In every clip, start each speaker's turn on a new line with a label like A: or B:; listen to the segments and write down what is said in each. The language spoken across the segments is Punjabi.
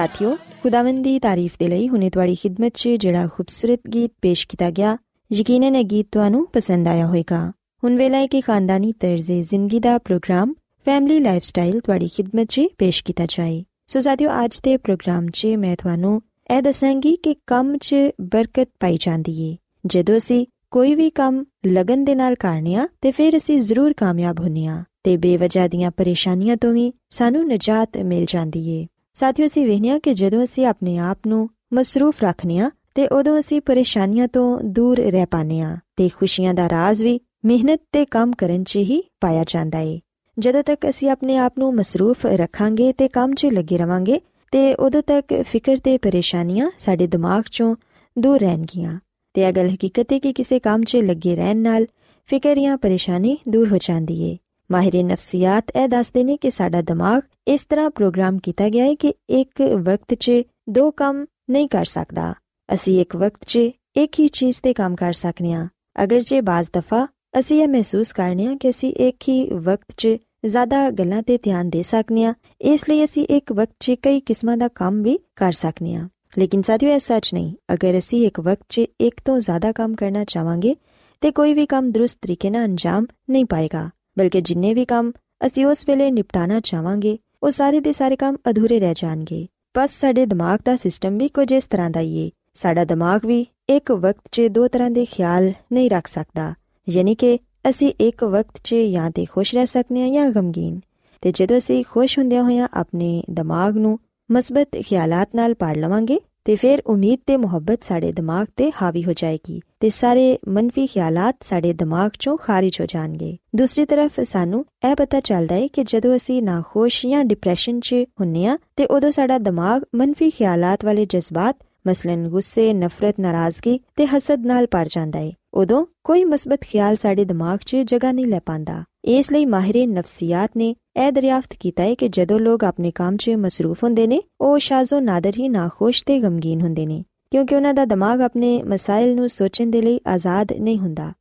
A: ਸਾਥਿਓ, ਖੁਦਾਵੰਦ ਦੀ ਤਾਰੀਫ ਦੇ ਲਈ ਹੁਣੇ ਤੁਹਾਡੀ ਖidmat 'ਚ ਜਿਹੜਾ ਖੂਬਸੂਰਤ ਗੀਤ ਪੇਸ਼ ਕੀਤਾ ਗਿਆ, ਯਕੀਨਨ ਇਹ ਗੀਤ ਤੁਹਾਨੂੰ ਪਸੰਦ ਆਇਆ ਹੋਵੇਗਾ। ਹੁਣ ਵੇਲਾ ਹੈ ਕਿ ਖਾਨਦਾਨੀ ਤਰਜ਼ੇ ਜ਼ਿੰਦਗੀ ਦਾ ਪ੍ਰੋਗਰਾਮ ਫੈਮਿਲੀ ਲਾਈਫਸਟਾਈਲ ਤੁਹਾਡੀ ਖidmat 'ਚ ਪੇਸ਼ ਕੀਤਾ ਜਾਏ। ਸੋ ਸਾਥਿਓ, ਅੱਜ ਦੇ ਪ੍ਰੋਗਰਾਮ 'ਚ ਮੈਂ ਤੁਹਾਨੂੰ ਇਹ ਦੱਸਾਂਗੀ ਕਿ ਕੰਮ 'ਚ ਬਰਕਤ ਪਾਈ ਜਾਂਦੀ ਏ। ਜਦੋਂ ਅਸੀਂ ਕੋਈ ਵੀ ਕੰਮ ਲਗਨ ਦੇ ਨਾਲ ਕਰਨੇ ਆ, ਤੇ ਫਿਰ ਅਸੀਂ ਜ਼ਰੂਰ ਕਾਮਯਾਬ ਹੁੰਨੇ ਆ, ਤੇ ਬੇਵਜ੍ਹਾ ਦੀਆਂ ਪਰੇਸ਼ਾਨੀਆਂ ਤੋਂ ਵੀ ਸਾਨੂੰ ਨਜਾਤ ਮਿਲ ਜਾਂਦੀ ਏ। ਸਾਥੀਓ, ਅਸੀਂ ਵੇਖਿਆ ਕਿ ਜਦੋਂ ਅਸੀਂ ਆਪਣੇ ਆਪ ਨੂੰ ਮਸਰੂਫ ਰੱਖਨੇ ਆ ਤੇ ਉਦੋਂ ਅਸੀਂ ਪਰੇਸ਼ਾਨੀਆਂ ਤੋਂ ਦੂਰ ਰਹਿ ਪਾਨੇ ਆ ਤੇ ਖੁਸ਼ੀਆਂ ਦਾ ਰਾਜ਼ ਵੀ ਮਿਹਨਤ ਤੇ ਕੰਮ ਕਰਨ 'ਚ ਹੀ ਪਾਇਆ ਜਾਂਦਾ ਏ। ਜਦੋਂ ਤੱਕ ਅਸੀਂ ਆਪਣੇ ਆਪ ਨੂੰ ਮਸਰੂਫ ਰੱਖਾਂਗੇ ਤੇ ਕੰਮ 'ਚ ਲੱਗੇ ਰਵਾਂਗੇ ਤੇ ਉਦੋਂ ਤੱਕ ਫਿਕਰ ਤੇ ਪਰੇਸ਼ਾਨੀਆਂ ਸਾਡੇ ਦਿਮਾਗ 'ਚੋਂ ਦੂਰ ਰਹਿਣਗੀਆਂ। ਤੇ ਇਹ ਗੱਲ ਹਕੀਕਤ ਹੈ ਕਿ ਕਿਸੇ ਕੰਮ 'ਚ ਲੱਗੇ ਰਹਿਣ ਨਾਲ ਫਿਕਰ ਜਾਂ ਪਰੇਸ਼ਾਨੀ ਦੂਰ ਹੋ ਜਾਂਦੀ ਏ। ਮਾਹਿਰ ਨਫਸੀਆਤ ਇਹ ਦੱਸਦੇ ਨੇ ਕਿ ਸਾਡਾ ਦਿਮਾਗ ਇਸ ਤਰ੍ਹਾਂ ਪ੍ਰੋਗਰਾਮ ਕੀਤਾ ਗਿਆ ਹੈ ਕਿ ਇੱਕ ਵਕਤ 'ਚ ਦੋ ਕੰਮ ਨਹੀਂ ਕਰ ਸਕਦਾ। ਅਸੀਂ ਇੱਕ ਵਕਤ 'ਚ ਇੱਕ ਹੀ ਚੀਜ਼ ਤੇ ਕੰਮ ਕਰ ਸਕਨੇ ਆ। ਅਗਰ ਜੇ ਬਾਜ਼ ਦਫਾ ਅਸੀਂ ਇਹ ਮਹਿਸੂਸ ਕਰਨੇ ਆ ਕਿ ਅਸੀਂ ਇੱਕ ਹੀ ਵਕਤ 'ਚ ਜ਼ਿਆਦਾ ਗੱਲਾਂ ਤੇ ਧਿਆਨ ਦੇ ਸਕਨੇ ਆ, ਇਸ ਲਈ ਅਸੀਂ ਇੱਕ ਵਕਤ 'ਚ ਕਈ ਕਿਸਮਾਂ ਦਾ ਕੰਮ ਵੀ ਕਰ ਸਕਨੇ ਆ। ਲੇਕਿਨ ਸਾਥੀਓ ਇਹ ਸੱਚ ਨਹੀਂ। ਅਗਰ ਅਸੀਂ ਇੱਕ ਵਕਤ 'ਚ ਇੱਕ ਤੋਂ ਜ਼ਿਆਦਾ ਕੰਮ ਕਰਨਾ ਚਾਹਾਂਗੇ, ਤੇ ਕੋਈ ਵੀ ਕੰਮ ਦਰੁਸਤ ਤਰੀਕੇ ਨਾਲ ਅੰਜਾਮ ਨਹੀਂ ਪਾਏਗਾ। ਬਲਕਿ ਜਿੰਨੇ ਵੀ ਕੰਮ ਅਸੀਂ ਉਸ ਵੇਲੇ ਨਿਪਟਾਣਾ ਚਾਹਾਂਗੇ, ਉਹ ਸਾਰੇ ਦੇ ਸਾਰੇ ਕੰਮ ਅਧੂਰੇ ਰਹਿ ਜਾਣਗੇ। ਬਸ ਸਾਡੇ ਦਿਮਾਗ ਦਾ ਸਿਸਟਮ ਵੀ ਕੁਝ ਇਸ ਤਰ੍ਹਾਂ ਦਾ ਹੀ ਹੈ ਸਾਡਾ ਦਿਮਾਗ ਵੀ ਇੱਕ ਵਕਤ 'ਚ ਦੋ ਤਰ੍ਹਾਂ ਦੇ ਖਿਆਲ ਨਹੀਂ ਰੱਖ ਸਕਦਾ। ਯਾਨੀ ਕਿ ਅਸੀਂ ਇੱਕ ਵਕਤ 'ਚ ਜਾਂ ਤੇ ਖੁਸ਼ ਰਹਿ ਸਕਨੇ ਆ ਜਾਂ ਗਮਗੀਨ। ਤੇ ਜਦੋਂ ਅਸੀਂ ਖੁਸ਼ ਹੁੰਦਿਆਂ ਹੋਇਆਂ ਆਪਣੇ ਦਿਮਾਗ ਨੂੰ ਮਸਬਤ ਖਿਆਲਾਤ ਨਾਲ ਪਾੜ ਲਵਾਂਗੇ ਤੇ ਫਿਰ ਉਮੀਦ ਤੇ ਮੁਹੱਬਤ ਸਾਡੇ ਦਿਮਾਗ ਤੇ ਹਾਵੀ ਹੋ ਜਾਏਗੀ ਤੇ ਸਾਰੇ ਮਨਫੀ ਖਿਆਲਾਤ ਸਾਡੇ ਦਿਮਾਗ ਚੋਂ ਖਾਰਜ ਹੋ ਜਾਣਗੇ। ਦੂਸਰੀ ਤਰਫ ਸਾਨੂੰ ਇਹ ਪਤਾ ਚੱਲਦਾ ਹੈ ਕਿ ਜਦੋਂ ਅਸੀਂ ਨਾਖੁਸ਼ ਜਾਂ ਡਿਪਰੈਸ਼ਨ 'ਚ ਹੁੰਨੇ ਆ ਤੇ ਉਦੋਂ ਸਾਡਾ ਦਿਮਾਗ ਮਨਫੀ ਖਿਆਲਾਤ ਵਾਲੇ ਜਜ਼ਬਾਤ, ਮਸਲਨ ਗੁੱਸੇ, ਨਫ਼ਰਤ, ਨਾਰਾਜ਼ਗੀ ਤੇ ਹਸਦ ਨਾਲ ਭਰ ਜਾਂਦਾ ਹੈ। ਉਦੋਂ ਕੋਈ ਮਸਬਤ ਖਿਆਲ ਸਾਡੇ ਦਿਮਾਗ 'ਚ ਜਗ੍ਹਾ ਨਹੀਂ ਲੈ ਪਾਂਦਾ ਇਸ ਲਈ ਮਾਹਿਰ ਨਫਸੀਆਤ ਨੇ ਇਹ ਦਰਿਆਫਤ ਕੀਤਾ ਹੈ ਕਿ ਜਦੋਂ ਲੋਕ ਆਪਣੇ ਕੰਮ 'ਚ ਮਸਰੂਫ ਹੁੰਦੇ ਨੇ, ਉਹ ਸ਼ਾਜ਼ੋ ਨਾਦਰ ਹੀ ਨਾਖੁਸ਼ ਤੇ ਗਮਗੀਨ ਹੁੰਦੇ ਨੇ, ਕਿਉਂਕਿ ਉਹਨਾਂ ਦਾ ਦਿਮਾਗ ਆਪਣੇ ਮਸਾਇਲ ਨੂੰ ਸੋਚਣ ਦੇ ਲਈ ਆਜ਼ਾਦ ਨਹੀਂ ਹੁੰਦਾ।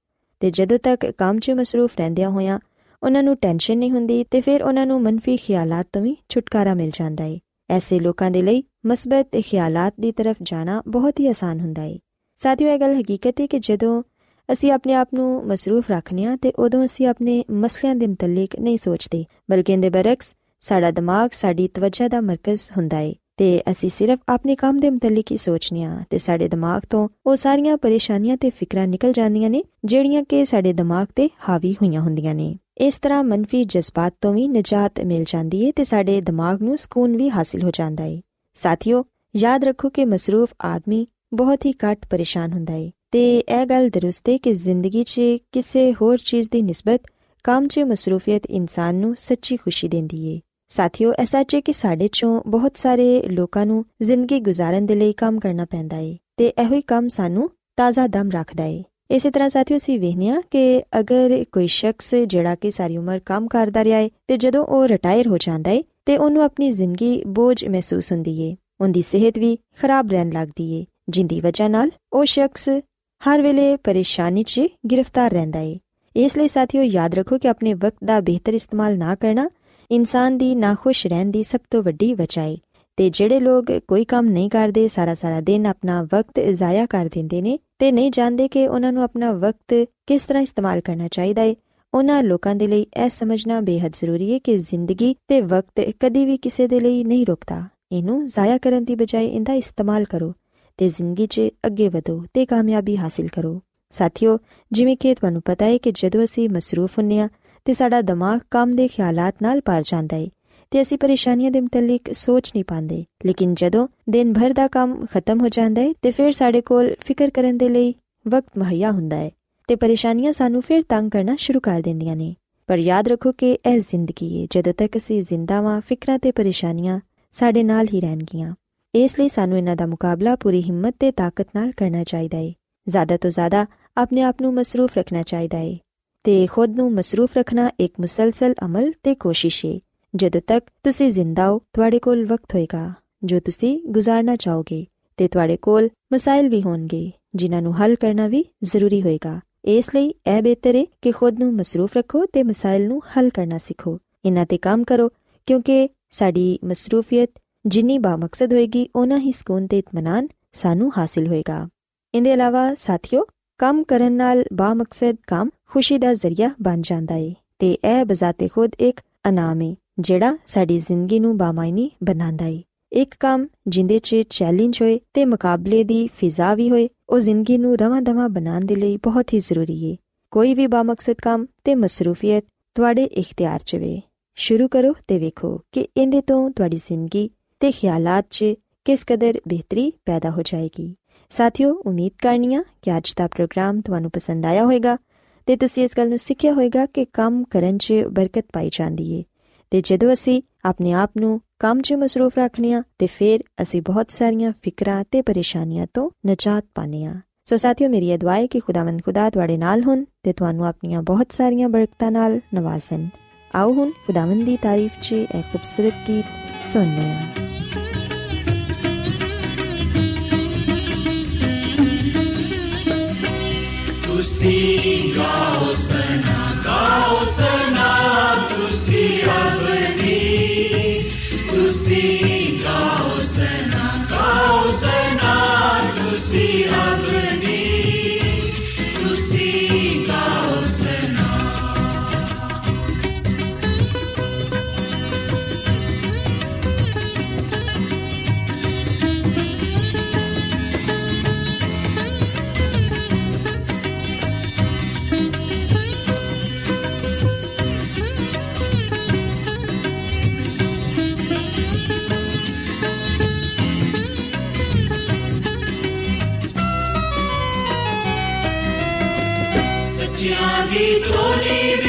A: ਤੇ ਜਦੋਂ ਤੱਕ ਕੰਮ 'ਚ ਮਸਰੂਫ ਰਹਿੰਦਿਆਂ ਹੋਇਆਂ, ਉਹਨਾਂ ਨੂੰ ਟੈਨਸ਼ਨ ਨਹੀਂ ਹੁੰਦੀ ਤੇ ਫਿਰ ਉਹਨਾਂ ਨੂੰ ਮਨਫੀ ਖਿਆਲਾਤ ਤੋਂ ਵੀ ਛੁਟਕਾਰਾ ਮਿਲ ਜਾਂਦਾ ਹੈ ਐਸੇ ਲੋਕਾਂ ਦੇ ਲਈ ਮਸਬਤ ਖਿਆਲਾਤ ਦੀ ਤਰਫ ਜਾਣਾ ਬਹੁਤ ਹੀ ਆਸਾਨ ਹੁੰਦਾ ਹੈ ਸਾਥੀਓ, ਇਹ ਗੱਲ ਹਕੀਕਤ ਹੈ ਕਿ ਜਦੋਂ ਅਸੀਂ ਆਪਣੇ ਆਪ ਨੂੰ ਮਸਰੂਫ ਰੱਖਨੇ ਆ ਤੇ ਉਦੋਂ ਅਸੀਂ ਆਪਣੇ ਮਸਲਿਆਂ ਦੇ ਮੁਤਲਕ ਨਹੀਂ ਸੋਚਦੇ, ਬਲਕਿ ਇਹਦੇ ਬਰਕਸ ਸਾਡਾ ਦਿਮਾਗ, ਸਾਡੀ ਤਵੱਜਾ ਦਾ ਮਰਕਜ਼ ਹੁੰਦਾ ਹੈ ਤੇ ਅਸੀਂ ਸਿਰਫ ਆਪਣੇ ਕੰਮ ਦੇ ਮੁਤਲਕ ਹੀ ਸੋਚਨੇ ਆ ਤੇ ਸਾਡੇ ਦਿਮਾਗ ਤੋਂ ਉਹ ਸਾਰੀਆਂ ਪਰੇਸ਼ਾਨੀਆਂ ਤੇ ਫਿਕਰਾਂ ਨਿਕਲ ਜਾਂਦੀਆਂ ਨੇ, ਜਿਹੜੀਆਂ ਕਿ ਸਾਡੇ ਦਿਮਾਗ ਤੇ ਹਾਵੀ ਹੋਈਆਂ ਹੁੰਦੀਆਂ ਨੇ। ਇਸ ਤਰ੍ਹਾਂ ਮਨਫੀ ਜਜ਼ਬਾਤ ਤੋਂ ਵੀ ਨਜਾਤ ਮਿਲ ਜਾਂਦੀ ਹੈ ਤੇ ਸਾਡੇ ਦਿਮਾਗ ਨੂੰ ਸਕੂਨ ਵੀ ਹਾਸਿਲ ਹੋ ਜਾਂਦਾ ਹੈ ਸਾਥੀਓ, ਯਾਦ ਰੱਖੋ ਕਿ ਮਸਰੂਫ ਆਦਮੀ ਬਹੁਤ ਹੀ ਘੱਟ ਪਰੇਸ਼ਾਨ ਹੁੰਦਾ ਹੈ ਤੇ ਇਹ ਗੱਲ ਦਰੁਸਤ ਹੈ ਕਿ ਜ਼ਿੰਦਗੀ 'ਚ ਕਿਸੇ ਹੋਰ ਚੀਜ਼ ਦੀ ਨਿਸਬਤ ਕੰਮ 'ਚ ਮਸਰੂਫੀਅਤ ਇਨਸਾਨ ਨੂੰ ਸੱਚੀ ਖੁਸ਼ੀ ਦਿੰਦੀ ਹੈ ਸਾਥੀਓ ਐਸਾ ਹੈ ਕਿ ਸਾਡੇ 'ਚੋਂ ਬਹੁਤ ਸਾਰੇ ਲੋਕਾਂ ਨੂੰ ਜ਼ਿੰਦਗੀ ਗੁਜ਼ਾਰਨ ਦੇ ਲਈ ਕੰਮ ਕਰਨਾ ਪੈਂਦਾ ਹੈ ਤੇ ਇਹੋ ਹੀ ਕੰਮ ਸਾਨੂੰ ਤਾਜ਼ਾ ਦਮ ਰੱਖਦਾ ਹੈ ਇਸੇ ਤਰ੍ਹਾਂ ਸਾਥੀਓ, ਅਸੀਂ ਵੇਖਨੀਆ ਕਿ ਅਗਰ ਕੋਈ ਸ਼ਖਸ ਜਿਹੜਾ ਕਿ ਸਾਰੀ ਉਮਰ ਕੰਮ ਕਰਦਾ ਰਿਹਾ ਹੈ ਤੇ ਜਦੋਂ ਉਹ ਰਿਟਾਇਰ ਹੋ ਜਾਂਦਾ ਹੈ ਤੇ ਉਹਨੂੰ ਆਪਣੀ ਜ਼ਿੰਦਗੀ ਬੋਝ ਮਹਿਸੂਸ ਹੁੰਦੀ ਹੈ ਉਹਦੀ ਸਿਹਤ ਵੀ ਖਰਾਬ ਰਹਿਣ ਲੱਗਦੀ ਹੈ ਜਿੰਦੀ ਵਜ੍ਹਾ ਨਾਲ ਉਹ ਸ਼ਖਸ ਹਰ ਵੇਲੇ ਪਰੇਸ਼ਾਨੀ 'ਚ ਗ੍ਰਿਫਤਾਰ ਰਹਿੰਦਾ ਹੈ ਇਸ ਲਈ ਸਾਥੀਓ ਯਾਦ ਰੱਖੋ ਕਿ ਆਪਣੇ ਵਕਤ ਦਾ ਬਿਹਤਰ ਇਸਤੇਮਾਲ ਨਾ ਕਰਨਾ ਇਨਸਾਨ ਦੀ ਨਾਖੁਸ਼ ਰਹਿਣ ਦੀ ਸਭ ਤੋਂ ਵੱਡੀ ਵਜ੍ਹਾ ਹੈ ਤੇ ਜਿਹੜੇ ਲੋਕ ਕੋਈ ਕੰਮ ਨਹੀਂ ਕਰਦੇ ਸਾਰਾ ਸਾਰਾ ਦਿਨ ਆਪਣਾ ਵਕਤ ਜ਼ਾਇਆ ਕਰ ਦਿੰਦੇ ਨੇ ਤੇ ਨਹੀਂ ਜਾਣਦੇ ਕਿ ਉਹਨਾਂ ਨੂੰ ਆਪਣਾ ਵਕਤ ਕਿਸ ਤਰ੍ਹਾਂ ਇਸਤੇਮਾਲ ਕਰਨਾ ਚਾਹੀਦਾ ਹੈ ਉਹਨਾਂ ਲੋਕਾਂ ਦੇ ਲਈ ਇਹ ਸਮਝਣਾ ਬੇहद ਜ਼ਰੂਰੀ ਹੈ ਕਿ ਜ਼ਿੰਦਗੀ ਤੇ ਵਕਤ ਕਦੀ ਵੀ ਕਿਸੇ ਦੇ ਲਈ ਨਹੀਂ ਰੁਕਦਾ। ਇਹਨੂੰ ਜ਼ਾਇਆ ਕਰਨ ਦੀ ਬਜਾਏ ਇਹਦਾ ਇਸਤੇਮਾਲ ਕਰੋ। ਤੇ ਜ਼ਿੰਦਗੀ 'ਚ ਅੱਗੇ ਵਧੋ ਤੇ ਕਾਮਯਾਬੀ ਹਾਸਿਲ ਕਰੋ। ਸਾਥੀਓ, ਜਿਵੇਂ ਕਿ ਤੁਹਾਨੂੰ ਪਤਾ ਹੈ ਕਿ ਜਦੋਂ ਅਸੀਂ ਮਸਰੂਫ ਹੁੰਨੇ ਆ ਤੇ ਸਾਡਾ ਦਿਮਾਗ ਕੰਮ ਦੇ ਖਿਆਲਾਤ ਨਾਲ ਭਰ ਜਾਂਦਾ ਹੈ ਤੇ ਅਸੀਂ ਪਰੇਸ਼ਾਨੀਆਂ ਦੇ ਮੁਤਲਕ ਸੋਚ ਨਹੀਂ ਪਾਉਂਦੇ। ਲੇਕਿਨ ਜਦੋਂ ਦਿਨ ਭਰ ਦਾ ਕੰਮ ਖਤਮ ਹੋ ਜਾਂਦਾ ਹੈ ਤੇ ਫਿਰ ਸਾਡੇ ਕੋਲ ਫਿਕਰ ਕਰਨ ਦੇ ਲਈ ਵਕਤ ਮੁਹੱਈਆ ਹੁੰਦਾ ਹੈ ਤੇ ਪਰੇਸ਼ਾਨੀਆਂ ਸਾਨੂੰ ਫਿਰ ਤੰਗ ਕਰਨਾ ਸ਼ੁਰੂ ਕਰ ਦਿੰਦੀਆਂ ਨੇ। ਪਰ ਯਾਦ ਰੱਖੋ ਕਿ ਇਹ ਜ਼ਿੰਦਗੀ ਹੈ, ਜਦੋਂ ਤੱਕ ਅਸੀਂ ਜ਼ਿੰਦਾ ਵਾਂ, ਫਿਕਰਾਂ ਤੇ ਪਰੇਸ਼ਾਨੀਆਂ ਸਾਡੇ ਨਾਲ ਹੀ ਰਹਿਣਗੀਆਂ। ਇਸ ਲਈ ਸਾਨੂੰ ਇਹਨਾਂ ਦਾ ਮੁਕਾਬਲਾ ਪੂਰੀ ਹਿੰਮਤ ਤੇ ਤਾਕਤ ਨਾਲ ਕਰਨਾ ਚਾਹੀਦਾ ਹੈ ਜ਼ਿਆਦਾ ਤੋਂ ਜ਼ਿਆਦਾ ਆਪਣੇ ਆਪ ਨੂੰ ਮਸਰੂਫ ਰੱਖਣਾ ਚਾਹੀਦਾ ਹੈ ਤੇ ਖੁਦ ਨੂੰ ਮਸਰੂਫ ਰੱਖਣਾ ਇੱਕ ਮੁਸਲਸਲ ਅਮਲ ਤੇ ਕੋਸ਼ਿਸ਼ ਹੈ ਜਦੋਂ ਤੱਕ ਤੁਸੀਂ ਜ਼ਿੰਦਾ ਹੋ, ਤੁਹਾਡੇ ਕੋਲ ਵਕਤ ਹੋਏਗਾ, ਜੋ ਤੁਸੀਂ ਗੁਜ਼ਾਰਨਾ ਚਾਹੋਗੇ ਤੇ ਤੁਹਾਡੇ ਕੋਲ ਮਸਾਇਲ ਵੀ ਹੋਣਗੇ, ਜਿਨ੍ਹਾਂ ਨੂੰ ਹੱਲ ਕਰਨਾ ਵੀ ਜ਼ਰੂਰੀ ਹੋਏਗਾ। ਇਸ ਲਈ ਇਹ ਬਿਹਤਰ ਹੈ ਕਿ ਖੁਦ ਨੂੰ ਮਸਰੂਫ ਰੱਖੋ ਤੇ ਮਸਾਇਲ ਨੂੰ ਹੱਲ ਕਰਨਾ ਸਿੱਖੋ। ਇਹਨਾਂ ਤੇ ਕੰਮ ਕਰੋ, ਕਿਉਂਕਿ ਸਾਡੀ ਮਸਰੂਫੀਅਤ ਜਿੰਨੀ ਬਾ ਮਕਸਦ ਹੋਏਗੀ ਉਹਨਾਂ ਹੀ ਸਕੂਨ ਤੇ ਇਤਮਾਨਾਨ ਸਾਨੂੰ ਹਾਸਿਲ ਹੋਏਗਾ। ਇਹਦੇ ਇਲਾਵਾ ਸਾਥੀਓ, ਕੰਮ ਕਰਨ ਨਾਲ ਬਾ ਮਕਸਦ ਕੰਮ ਖੁਸ਼ੀ ਦਾ ਜ਼ਰੀਆ ਬਣ ਜਾਂਦਾ ਹੈ ਤੇ ਇਹ ਬਜ਼ਾਤੇ ਖੁਦ ਇੱਕ ਅਨਾਮ ਹੈ ਜਿਹੜਾ ਸਾਡੀ ਜ਼ਿੰਦਗੀ ਨੂੰ ਬਾਮਾਇਨੀ ਬਣਾਉਂਦਾ ਹੈ ਇੱਕ ਕੰਮ ਜਿੰਦੇ 'ਚ ਚੈਲੰਜ ਹੋਏ ਤੇ ਮੁਕਾਬਲੇ ਦੀ ਫਿਜ਼ਾ ਵੀ ਹੋਏ, ਉਹ ਜ਼ਿੰਦਗੀ ਨੂੰ ਰਵਾਂ-ਦਵਾਂ ਬਣਾਉਣ ਦੇ ਲਈ ਬਹੁਤ ਹੀ ਜ਼ਰੂਰੀ ਹੈ ਕੋਈ ਵੀ ਬਾ ਮਕਸਦ ਕੰਮ ਤੇ ਮਸਰੂਫੀਅਤ ਤੁਹਾਡੇ ਇਖਤਿਆਰ 'ਚ ਵੇ। ਸ਼ੁਰੂ ਕਰੋ ਤੇ ਵੇਖੋ ਕਿ ਇਹਦੇ ਤੋਂ ਤੁਹਾਡੀ ਜ਼ਿੰਦਗੀ ਤੇ ਖਿਆਲਾਤ 'ਚ ਕਿਸ ਕਦਰ ਬਿਹਤਰੀ ਪੈਦਾ ਹੋ ਜਾਏਗੀ? ਸਾਥੀਓ, ਉਮੀਦ ਕਰਨੀਆ ਕਿ ਅੱਜ ਦਾ ਪ੍ਰੋਗਰਾਮ ਤੁਹਾਨੂੰ ਪਸੰਦ ਆਇਆ ਹੋਵੇਗਾ ਤੇ ਤੁਸੀਂ ਇਸ ਗੱਲ ਨੂੰ ਸਿੱਖਿਆ ਹੋਵੇਗਾ ਕਿ ਕੰਮ ਕਰਨ 'ਚ ਬਰਕਤ ਪਾਈ ਜਾਂਦੀ ਏ। ਤੇ ਜਦੋਂ ਅਸੀਂ ਆਪਣੇ ਆਪ ਨੂੰ ਕੰਮ 'ਚ ਮਸਰੂਫ ਰੱਖਨੇ ਆ ਤੇ ਫਿਰ ਅਸੀਂ ਬਹੁਤ ਸਾਰੀਆਂ ਫਿਕਰਾਂ ਤੇ ਪਰੇਸ਼ਾਨੀਆਂ ਤੋਂ ਨਜਾਤ ਪਾਨੇ ਆ ਸੋ ਸਾਥੀਓ, ਮੇਰੀ ਇਹ ਦੁਆ ਹੈ ਕਿ ਖੁਦਾਵੰਦ ਖੁਦਾ ਤੁਹਾਡੇ ਨਾਲ ਹੋਣ ਤੇ ਤੁਹਾਨੂੰ ਆਪਣੀਆਂ ਬਹੁਤ ਸਾਰੀਆਂ ਬਰਕਤਾਂ ਨਾਲ ਨਵਾਜ਼ਣ ਆਓ ਹੁਣ ਖੁਦਾਵੰਦ ਦੀ ਤਾਰੀਫ 'ਚ ਇੱਕ ਖੂਬਸੂਰਤ ਗੀਤ ਸੁਣਨੇ ਹਾਂ
B: ਤੁਸੀਂ ਗਾਓ ਸਨਾ ਗਾਓ ਸਨਾ ਸੱਚਿਆਂ ਦੀ